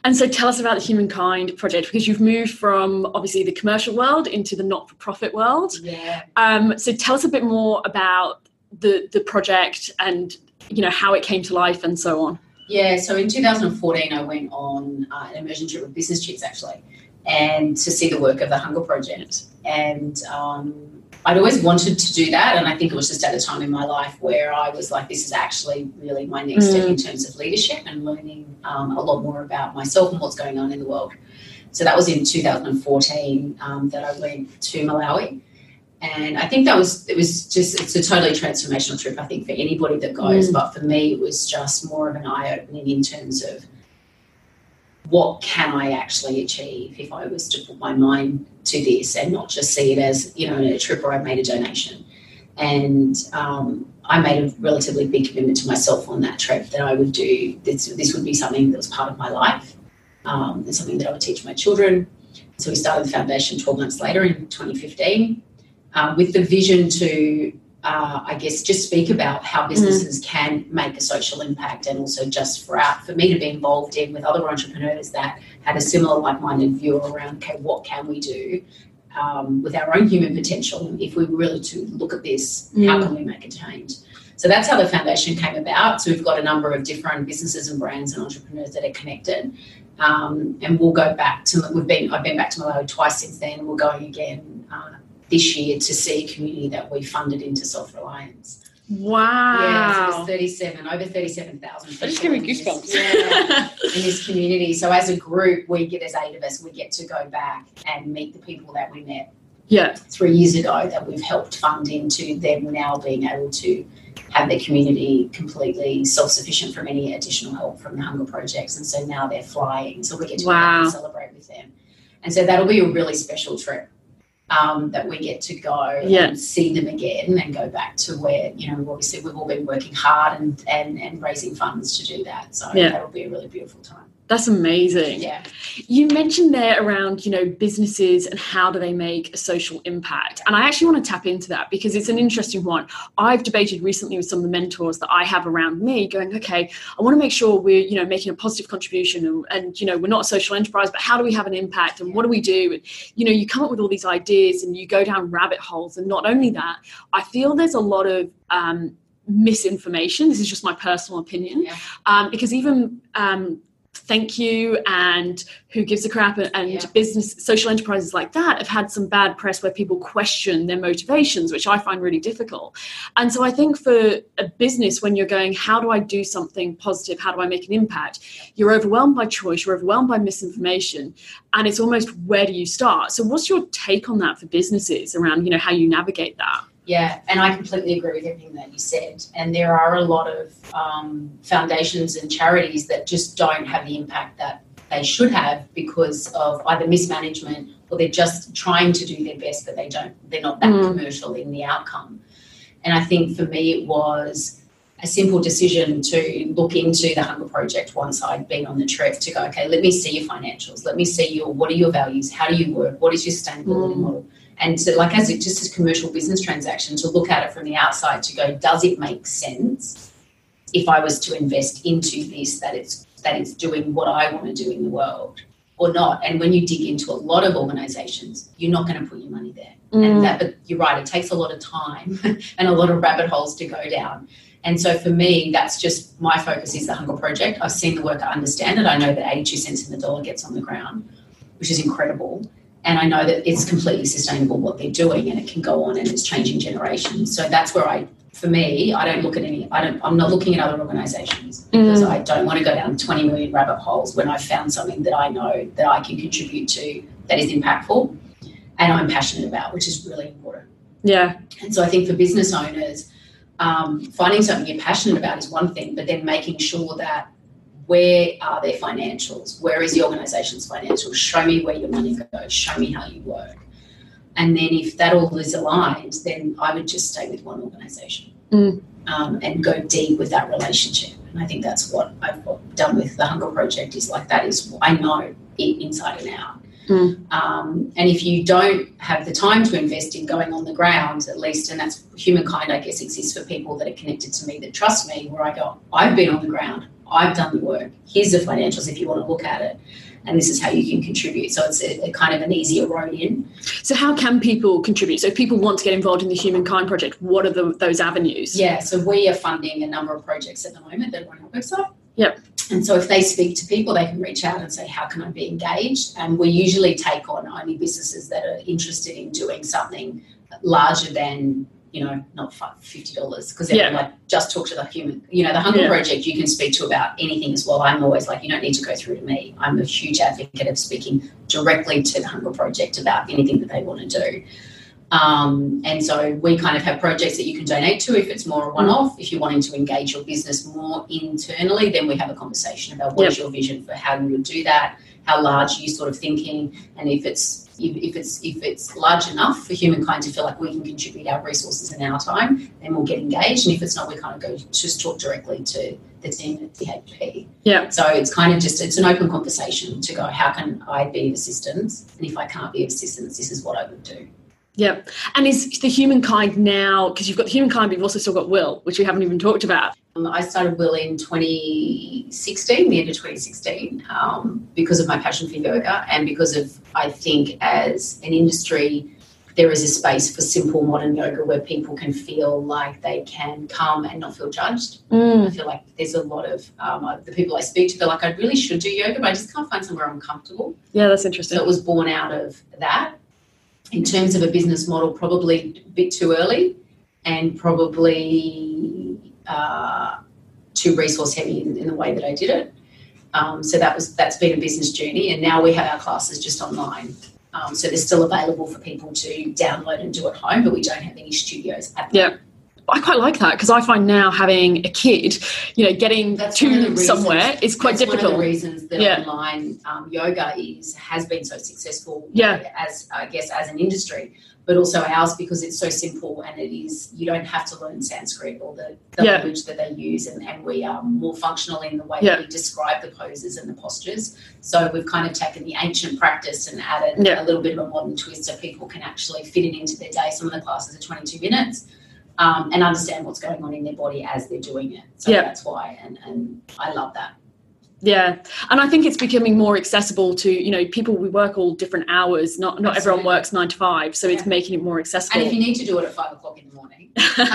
And so tell us about the Humankind project because you've moved from obviously the commercial world into the not-for-profit world. Yeah. Um, so tell us a bit more about the the project and you know how it came to life and so on. Yeah, so in 2014, I went on uh, an immersion trip with Business Chicks actually, and to see the work of the Hunger Project. And um, I'd always wanted to do that, and I think it was just at a time in my life where I was like, this is actually really my next step in terms of leadership and learning um, a lot more about myself and what's going on in the world. So that was in 2014 um, that I went to Malawi. And I think that was it was just it's a totally transformational trip. I think for anybody that goes, Mm. but for me it was just more of an eye opening in terms of what can I actually achieve if I was to put my mind to this and not just see it as you know a trip where I've made a donation. And um, I made a relatively big commitment to myself on that trip that I would do this. This would be something that was part of my life, um, and something that I would teach my children. So we started the foundation 12 months later in 2015 uh, with the vision to, uh, I guess, just speak about how businesses can make a social impact and also just for our, for me to be involved in with other entrepreneurs that had a similar like-minded view around, okay, what can we do um, with our own human potential if we really to look at this, how Mm. can we make a change? So that's how the foundation came about. So we've got a number of different businesses and brands and entrepreneurs that are connected. Um, and we'll go back to we've been I've been back to Malawi twice since then, and we're going again uh, this year to see a community that we funded into self reliance. Yeah, so Wow. there's 37 over 37,000. that just gave me people in this- goosebumps. Yeah, in this community. So as a group, we get as eight of us. We get to go back and meet the people that we met yeah. three years ago that we've helped fund into them now being able to have their community completely self-sufficient from any additional help from the hunger projects and so now they're flying so we get to Wow. and celebrate with them and so that'll be a really special trip um, that we get to go Yeah. and see them again and go back to where you know obviously we've all been working hard and and, and raising funds to do that so Yeah. that'll be a really beautiful time That's amazing. Yeah. You mentioned there around, you know, businesses and how do they make a social impact. And I actually want to tap into that because it's an interesting one. I've debated recently with some of the mentors that I have around me going, okay, I want to make sure we're, you know, making a positive contribution and, and you know, we're not a social enterprise, but how do we have an impact and what do we do? And, you know, you come up with all these ideas and you go down rabbit holes. And not only that, I feel there's a lot of um, misinformation. This is just my personal opinion. Yeah. Um, because even um, thank you and who gives a crap and, and Yeah. business social enterprises like that have had some bad press where people question their motivations which i find really difficult. And so i think for a business when you're going how do i do something positive? How do i make an impact? You're overwhelmed by choice you're overwhelmed by misinformation and it's almost where do you start? So what's your take on that for businesses around you know how you navigate that Yeah, and I completely agree with everything that you said. And there are a lot of um, foundations and charities that just don't have the impact that they should have because of either mismanagement or they're just trying to do their best, but they don't. They're not that Mm. commercial in the outcome. And I think for me, it was a simple decision to look into the Hunger Project once I'd been on the trip to go, okay, let me see your financials, let me see your what are your values, how do you work, what is your sustainability Mm. model, and to like as it just a commercial business transaction to look at it from the outside to go, does it make sense if I was to invest into this that it's that it's doing what I want to do in the world or not? And when you dig into a lot of organizations, you're not going to put your money there. Mm. And that but you're right, it takes a lot of time and a lot of rabbit holes to go down. And so for me, that's just my focus is the Hunger Project. I've seen the work, I understand it. I know that 82 cents in the dollar gets on the ground, which is incredible. And I know that it's completely sustainable what they're doing and it can go on and it's changing generations. So that's where I, for me, I don't look at any, I don't, I'm not looking at other organizations because Mm. I don't want to go down 20 million rabbit holes when I've found something that I know that I can contribute to that is impactful and I'm passionate about, which is really important. yeah And so I think for business owners, um, finding something you're passionate about is one thing, but then making sure that where are their financials? Where is the organization's financials? Show me where your money goes. Show me how you work. And then if that all is aligned, then I would just stay with one organization Mm. um, and go deep with that relationship. And I think that's what I've done with the Hunger Project is like that is I know it inside and out. Mm. Um, and if you don't have the time to invest in going on the ground, at least, and that's humankind, I guess, exists for people that are connected to me that trust me, where I go, I've been on the ground, I've done the work, here's the financials if you want to look at it, and this is how you can contribute. So it's a, a kind of an easier road in. so how can people contribute so if people want to get involved in the humankind project what are the, those avenues Yeah, so we are funding a number of projects at the moment that are on our website. Yep. And so if they speak to people, they can reach out and say, How can I be engaged? And we usually take on only businesses that are interested in doing something larger than, you know, not $50 because they're Yeah. like, just talk to the human. You know, the Hunger Yeah. Project, you can speak to about anything as well. I'm always like, You don't need to go through to me. I'm a huge advocate of speaking directly to the Hunger Project about anything that they want to do. Um, and so we kind of have projects that you can donate to if it's more a one off. If you're wanting to engage your business more internally, then we have a conversation about what is your vision for how you would do that, how large are you sort of thinking, and if it's if, if it's if it's large enough for humankind to feel like we can contribute our resources and our time, then we'll get engaged. And if it's not, we kind of go just talk directly to the team at THP. Yeah. So it's kind of just it's an open conversation to go, how can I be of assistance? And if I can't be of assistance, this is what I would do. Yeah. And is the humankind now, because you've got the humankind, but you've also still got Whil, which we haven't even talked about. Um, I started Whil in 2016, the end of 2016, um, because of my passion for yoga and because of, I think, as an industry, there is a space for simple modern yoga where people can feel like they can come and not feel judged. I feel like there's a lot of um, the people I speak to, they're like, I really should do yoga, but I just can't find somewhere I'm comfortable. Yeah, that's So interesting. it was born out of that. In terms of a business model, probably a bit too early and probably uh, too resource heavy in, in the way that I did it. Um, so that was that's been a business journey, and now we have our classes just online. Um, so they're still available for people to download and do at home, but we don't have any studios at the Yeah. I quite like that because I find now having a kid, you know, getting That's one of the to reasons- somewhere is quite That's difficult. One of the reasons that Yeah. online um, yoga is has been so successful. Yeah. As I guess as an industry, but also ours because it's so simple and it is you don't have to learn Sanskrit or the, the Yeah. language that they use, and, and we are more functional in the way Yeah. that we describe the poses and the postures. So we've kind of taken the ancient practice and added Yeah. a little bit of a modern twist so people can actually fit it into their day. Some of the classes are 22 minutes. Um, and understand what's going on in their body as they're doing it. So Yeah. that's why, and, and I love that. Yeah, and I think it's becoming more accessible to you know people. We work all different hours. Not not everyone works nine to five, so it's making it more accessible. And if you need to do it at five o'clock in the morning,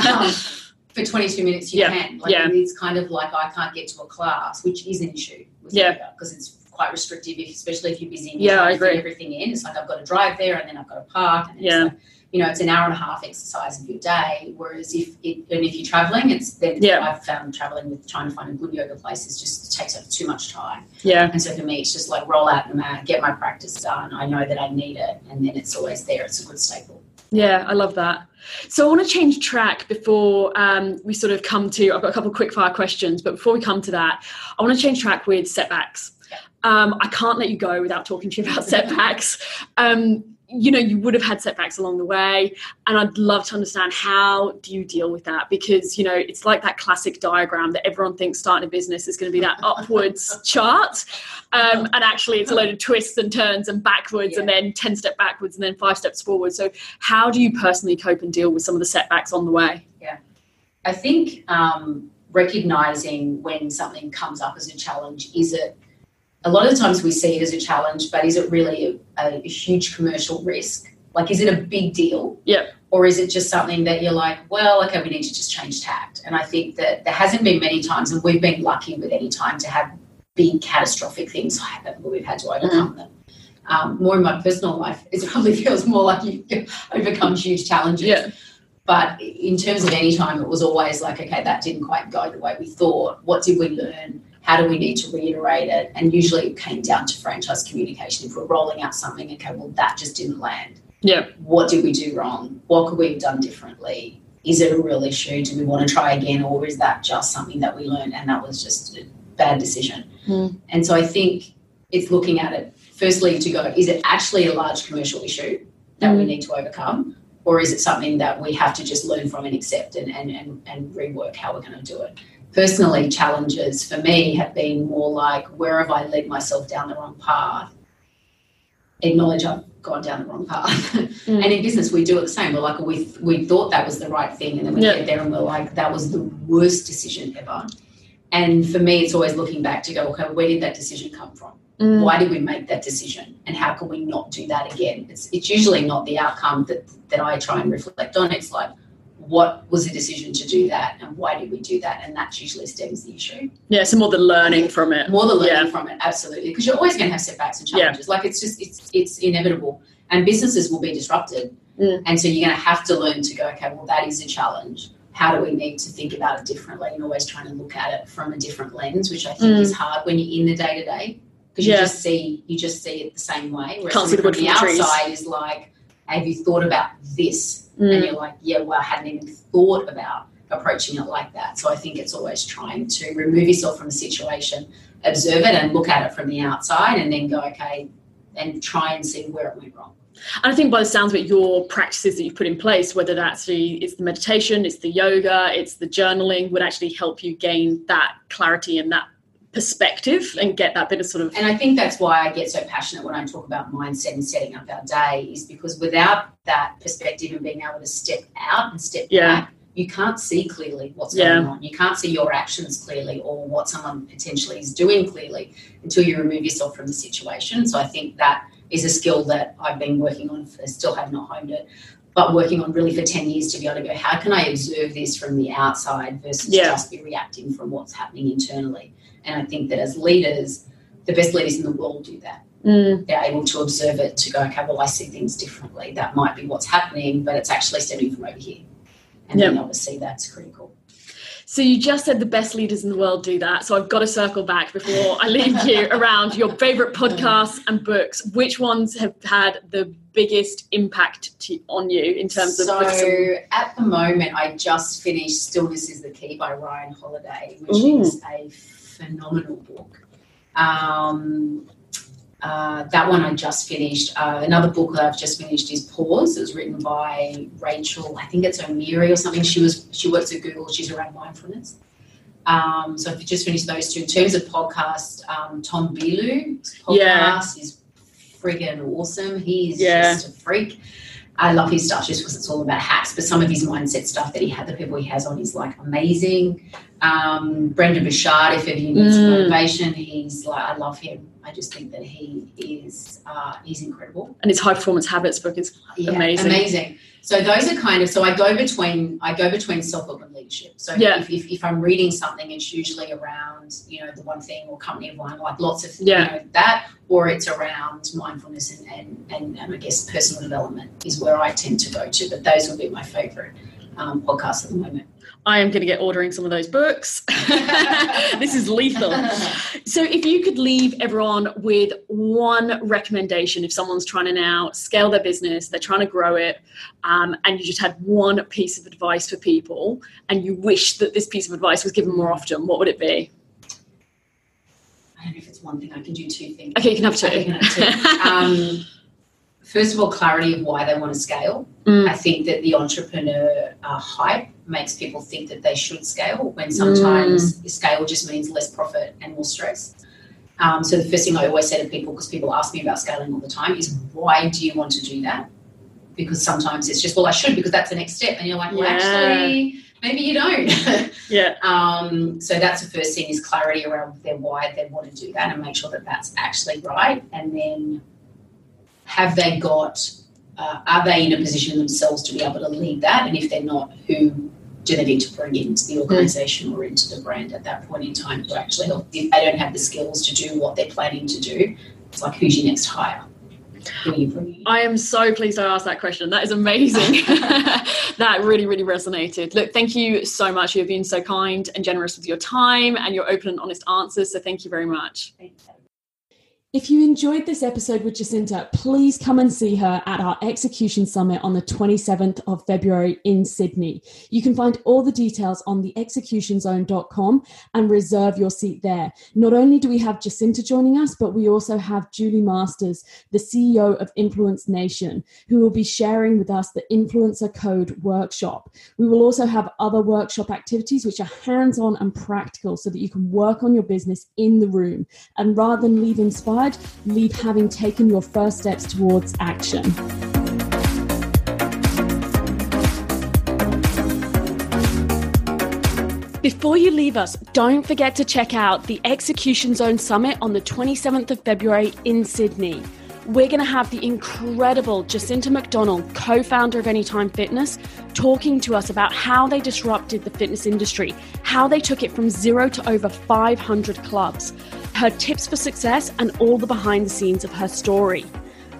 um, for 22 minutes you Yeah, can. Like yeah. it's kind of like I can't get to a class, which is an issue with Yeah. because it's quite restrictive, if, especially if you're busy and Yeah, I agree. everything in. It's like I've got to drive there and then I've got to park. And Yeah. Like, you know, it's an hour and a half exercise of your day. Whereas if it, and if you're traveling, it's then Yeah. I've found traveling with trying to find a good yoga place is just takes up too much time. yeah, And so for me, it's just like roll out the mat, get my practice done. I know that I need it, and then it's always there. It's a good staple. yeah, I love that. So I want to change track before um, we sort of come to. I've got a couple of quick fire questions, but before we come to that, I want to change track with setbacks. Um, I can't let you go without talking to you about setbacks. Um, you know, you would have had setbacks along the way, and I'd love to understand how do you deal with that because you know it's like that classic diagram that everyone thinks starting a business is going to be that upwards chart, um, and actually it's a load of twists and turns and backwards, and then ten step backwards and then five steps forward. So, how do you personally cope and deal with some of the setbacks on the way? Yeah. I think um, recognizing when something comes up as a challenge is it. A lot of the times we see it as a challenge, but is it really a, a huge commercial risk? Like, is it a big deal? Yep. Or is it just something that you're like, well, okay, we need to just change tact? And I think that there hasn't been many times, and we've been lucky with Anytime to have big catastrophic things happen where we've had to overcome them. Um, more in my personal life, it probably feels more like you overcome huge challenges. Yeah. But in terms of Anytime, it was always like, okay, that didn't quite go the way we thought. What did we learn? How do we need to reiterate it? And usually it came down to franchise communication. If we're rolling out something, okay, well, that just didn't land. Yeah. What did we do wrong? What could we have done differently? Is it a real issue? Do we want to try again? Or is that just something that we learned and that was just a bad decision? Hmm. And so I think it's looking at it firstly to go, is it actually a large commercial issue that we Mm. need to overcome? Or is it something that we have to just learn from and accept and, and, and, and rework how we're going to do it? Personally, challenges for me have been more like where have I led myself down the wrong path? Acknowledge I've gone down the wrong path. Mm. and in business, we do it the same. We're like, we, we thought that was the right thing. And then we Yeah. get there and we're like, that was the worst decision ever. And for me, it's always looking back to go, okay, where did that decision come from? Mm. why did we make that decision and how can we not do that again it's, it's usually not the outcome that, that i try and reflect on it's like what was the decision to do that and why did we do that and that usually stems the issue Yeah, so more the learning from it. more the learning Yeah. from it absolutely because you're always going to have setbacks and Yeah. challenges like it's just it's it's inevitable and businesses will be disrupted Mm. and so you're going to have to learn to go okay well that is a challenge how do we need to think about it differently and always trying to look at it from a different lens which i think Mm. is hard when you're in the day to day because you Yeah. just see you just see it the same way whereas Can't see the from the the trees. outside is like have you thought about this Mm. and you're like yeah well i hadn't even thought about approaching it like that so i think it's always trying to remove yourself from a situation observe it and look at it from the outside and then go okay and try and see where it went wrong And I think by the sounds of it, your practices that you've put in place, whether that's the it's the meditation, it's the yoga, it's the journaling, would actually help you gain that clarity and that perspective and get that bit of sort of And I think that's why I get so passionate when I talk about mindset and setting up our day, is because without that perspective and being able to step out and step Yeah. back, you can't see clearly what's Yeah. going on. You can't see your actions clearly or what someone potentially is doing clearly until you remove yourself from the situation. So I think that is a skill that I've been working on, for, still have not honed it, but working on really for 10 years to be able to go, how can I observe this from the outside versus Yeah. just be reacting from what's happening internally? And I think that as leaders, the best leaders in the world do that. Mm, They're able to observe it to go, okay, well, I see things differently. That might be what's happening, but it's actually stemming from over here. And Yep. being able to see that's critical. So you just said the best leaders in the world do that. So I've got to circle back before I leave you around your favorite podcasts and books. Which ones have had the biggest impact to, on you in terms of so some- at the moment, I just finished "Stillness Is the Key" by Ryan Holiday, which Ooh. is a phenomenal book. Um, uh, that one I just finished. Uh, another book that I've just finished is Pause. It was written by Rachel, I think it's O'Meara or something. She was she works at Google. She's around mindfulness. Um, so I've just finished those two. In terms of podcast, um, Tom Bilyeu's podcast Yeah. is friggin' awesome. He's Yeah. just a freak. I love his stuff just because it's all about hacks, but some of his mindset stuff that he had, the people he has on is like amazing. Um, Brendon Burchard, if ever you need some Mm. motivation, he's like, I love him. I just think that he is, uh, he's incredible. And his high performance habits book is Yeah, Amazing. amazing. So those are kind of so I go between I go between self help and leadership. So Yeah. if, if, if I'm reading something, it's usually around you know the one thing or company of one, like lots of Yeah. you know that, or it's around mindfulness and and, and, and I guess personal development is where I tend to go to. But those will be my favorite um, podcasts at the moment. I am going to get ordering some of those books. this is lethal. So, if you could leave everyone with one recommendation, if someone's trying to now scale their business, they're trying to grow it, um, and you just had one piece of advice for people, and you wish that this piece of advice was given more often, what would it be? I don't know if it's one thing I can do two things. Okay, you can have two. Can have two. um, first of all, clarity of why they want to scale. Mm. I think that the entrepreneur uh, hype makes people think that they should scale when sometimes Mm. scale just means less profit and more stress. Um, so the first thing I always say to people, because people ask me about scaling all the time, is why do you want to do that? Because sometimes it's just, well, I should because that's the next step, and you're like, well, Yeah. actually, maybe you don't. Yeah. Um, so that's the first thing is clarity around their why they want to do that and make sure that that's actually right. And then have they got, uh, are they in a position themselves to be able to lead that? And if they're not, who do they need to bring into the organization or into the brand at that point in time to actually help? If they don't have the skills to do what they're planning to do, it's like, who's your next hire? Who are you bringing? I am so pleased I asked that question. That is amazing. that really, really resonated. Look, thank you so much. You've been so kind and generous with your time and your open and honest answers. So thank you very much. If you enjoyed this episode with Jacinta, please come and see her at our Execution Summit on the 27th of February in Sydney. You can find all the details on the executionzone.com and reserve your seat there. Not only do we have Jacinta joining us, but we also have Julie Masters, the CEO of Influence Nation, who will be sharing with us the Influencer Code workshop. We will also have other workshop activities which are hands on and practical so that you can work on your business in the room and rather than leave inspired, leave having taken your first steps towards action. Before you leave us, don't forget to check out the Execution Zone Summit on the 27th of February in Sydney. We're going to have the incredible Jacinta McDonald, co founder of Anytime Fitness, talking to us about how they disrupted the fitness industry, how they took it from zero to over 500 clubs, her tips for success, and all the behind the scenes of her story.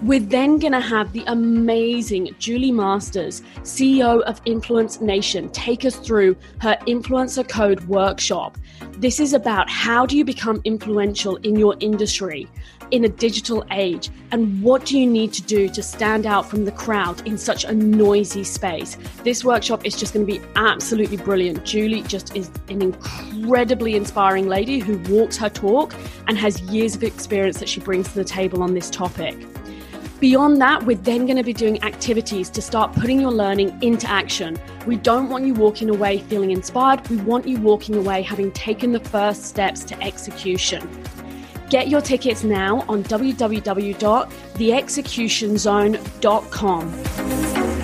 We're then going to have the amazing Julie Masters, CEO of Influence Nation, take us through her Influencer Code workshop. This is about how do you become influential in your industry in a digital age and what do you need to do to stand out from the crowd in such a noisy space. This workshop is just going to be absolutely brilliant. Julie just is an incredibly inspiring lady who walks her talk and has years of experience that she brings to the table on this topic. Beyond that, we're then going to be doing activities to start putting your learning into action. We don't want you walking away feeling inspired. We want you walking away having taken the first steps to execution. Get your tickets now on www.theexecutionzone.com.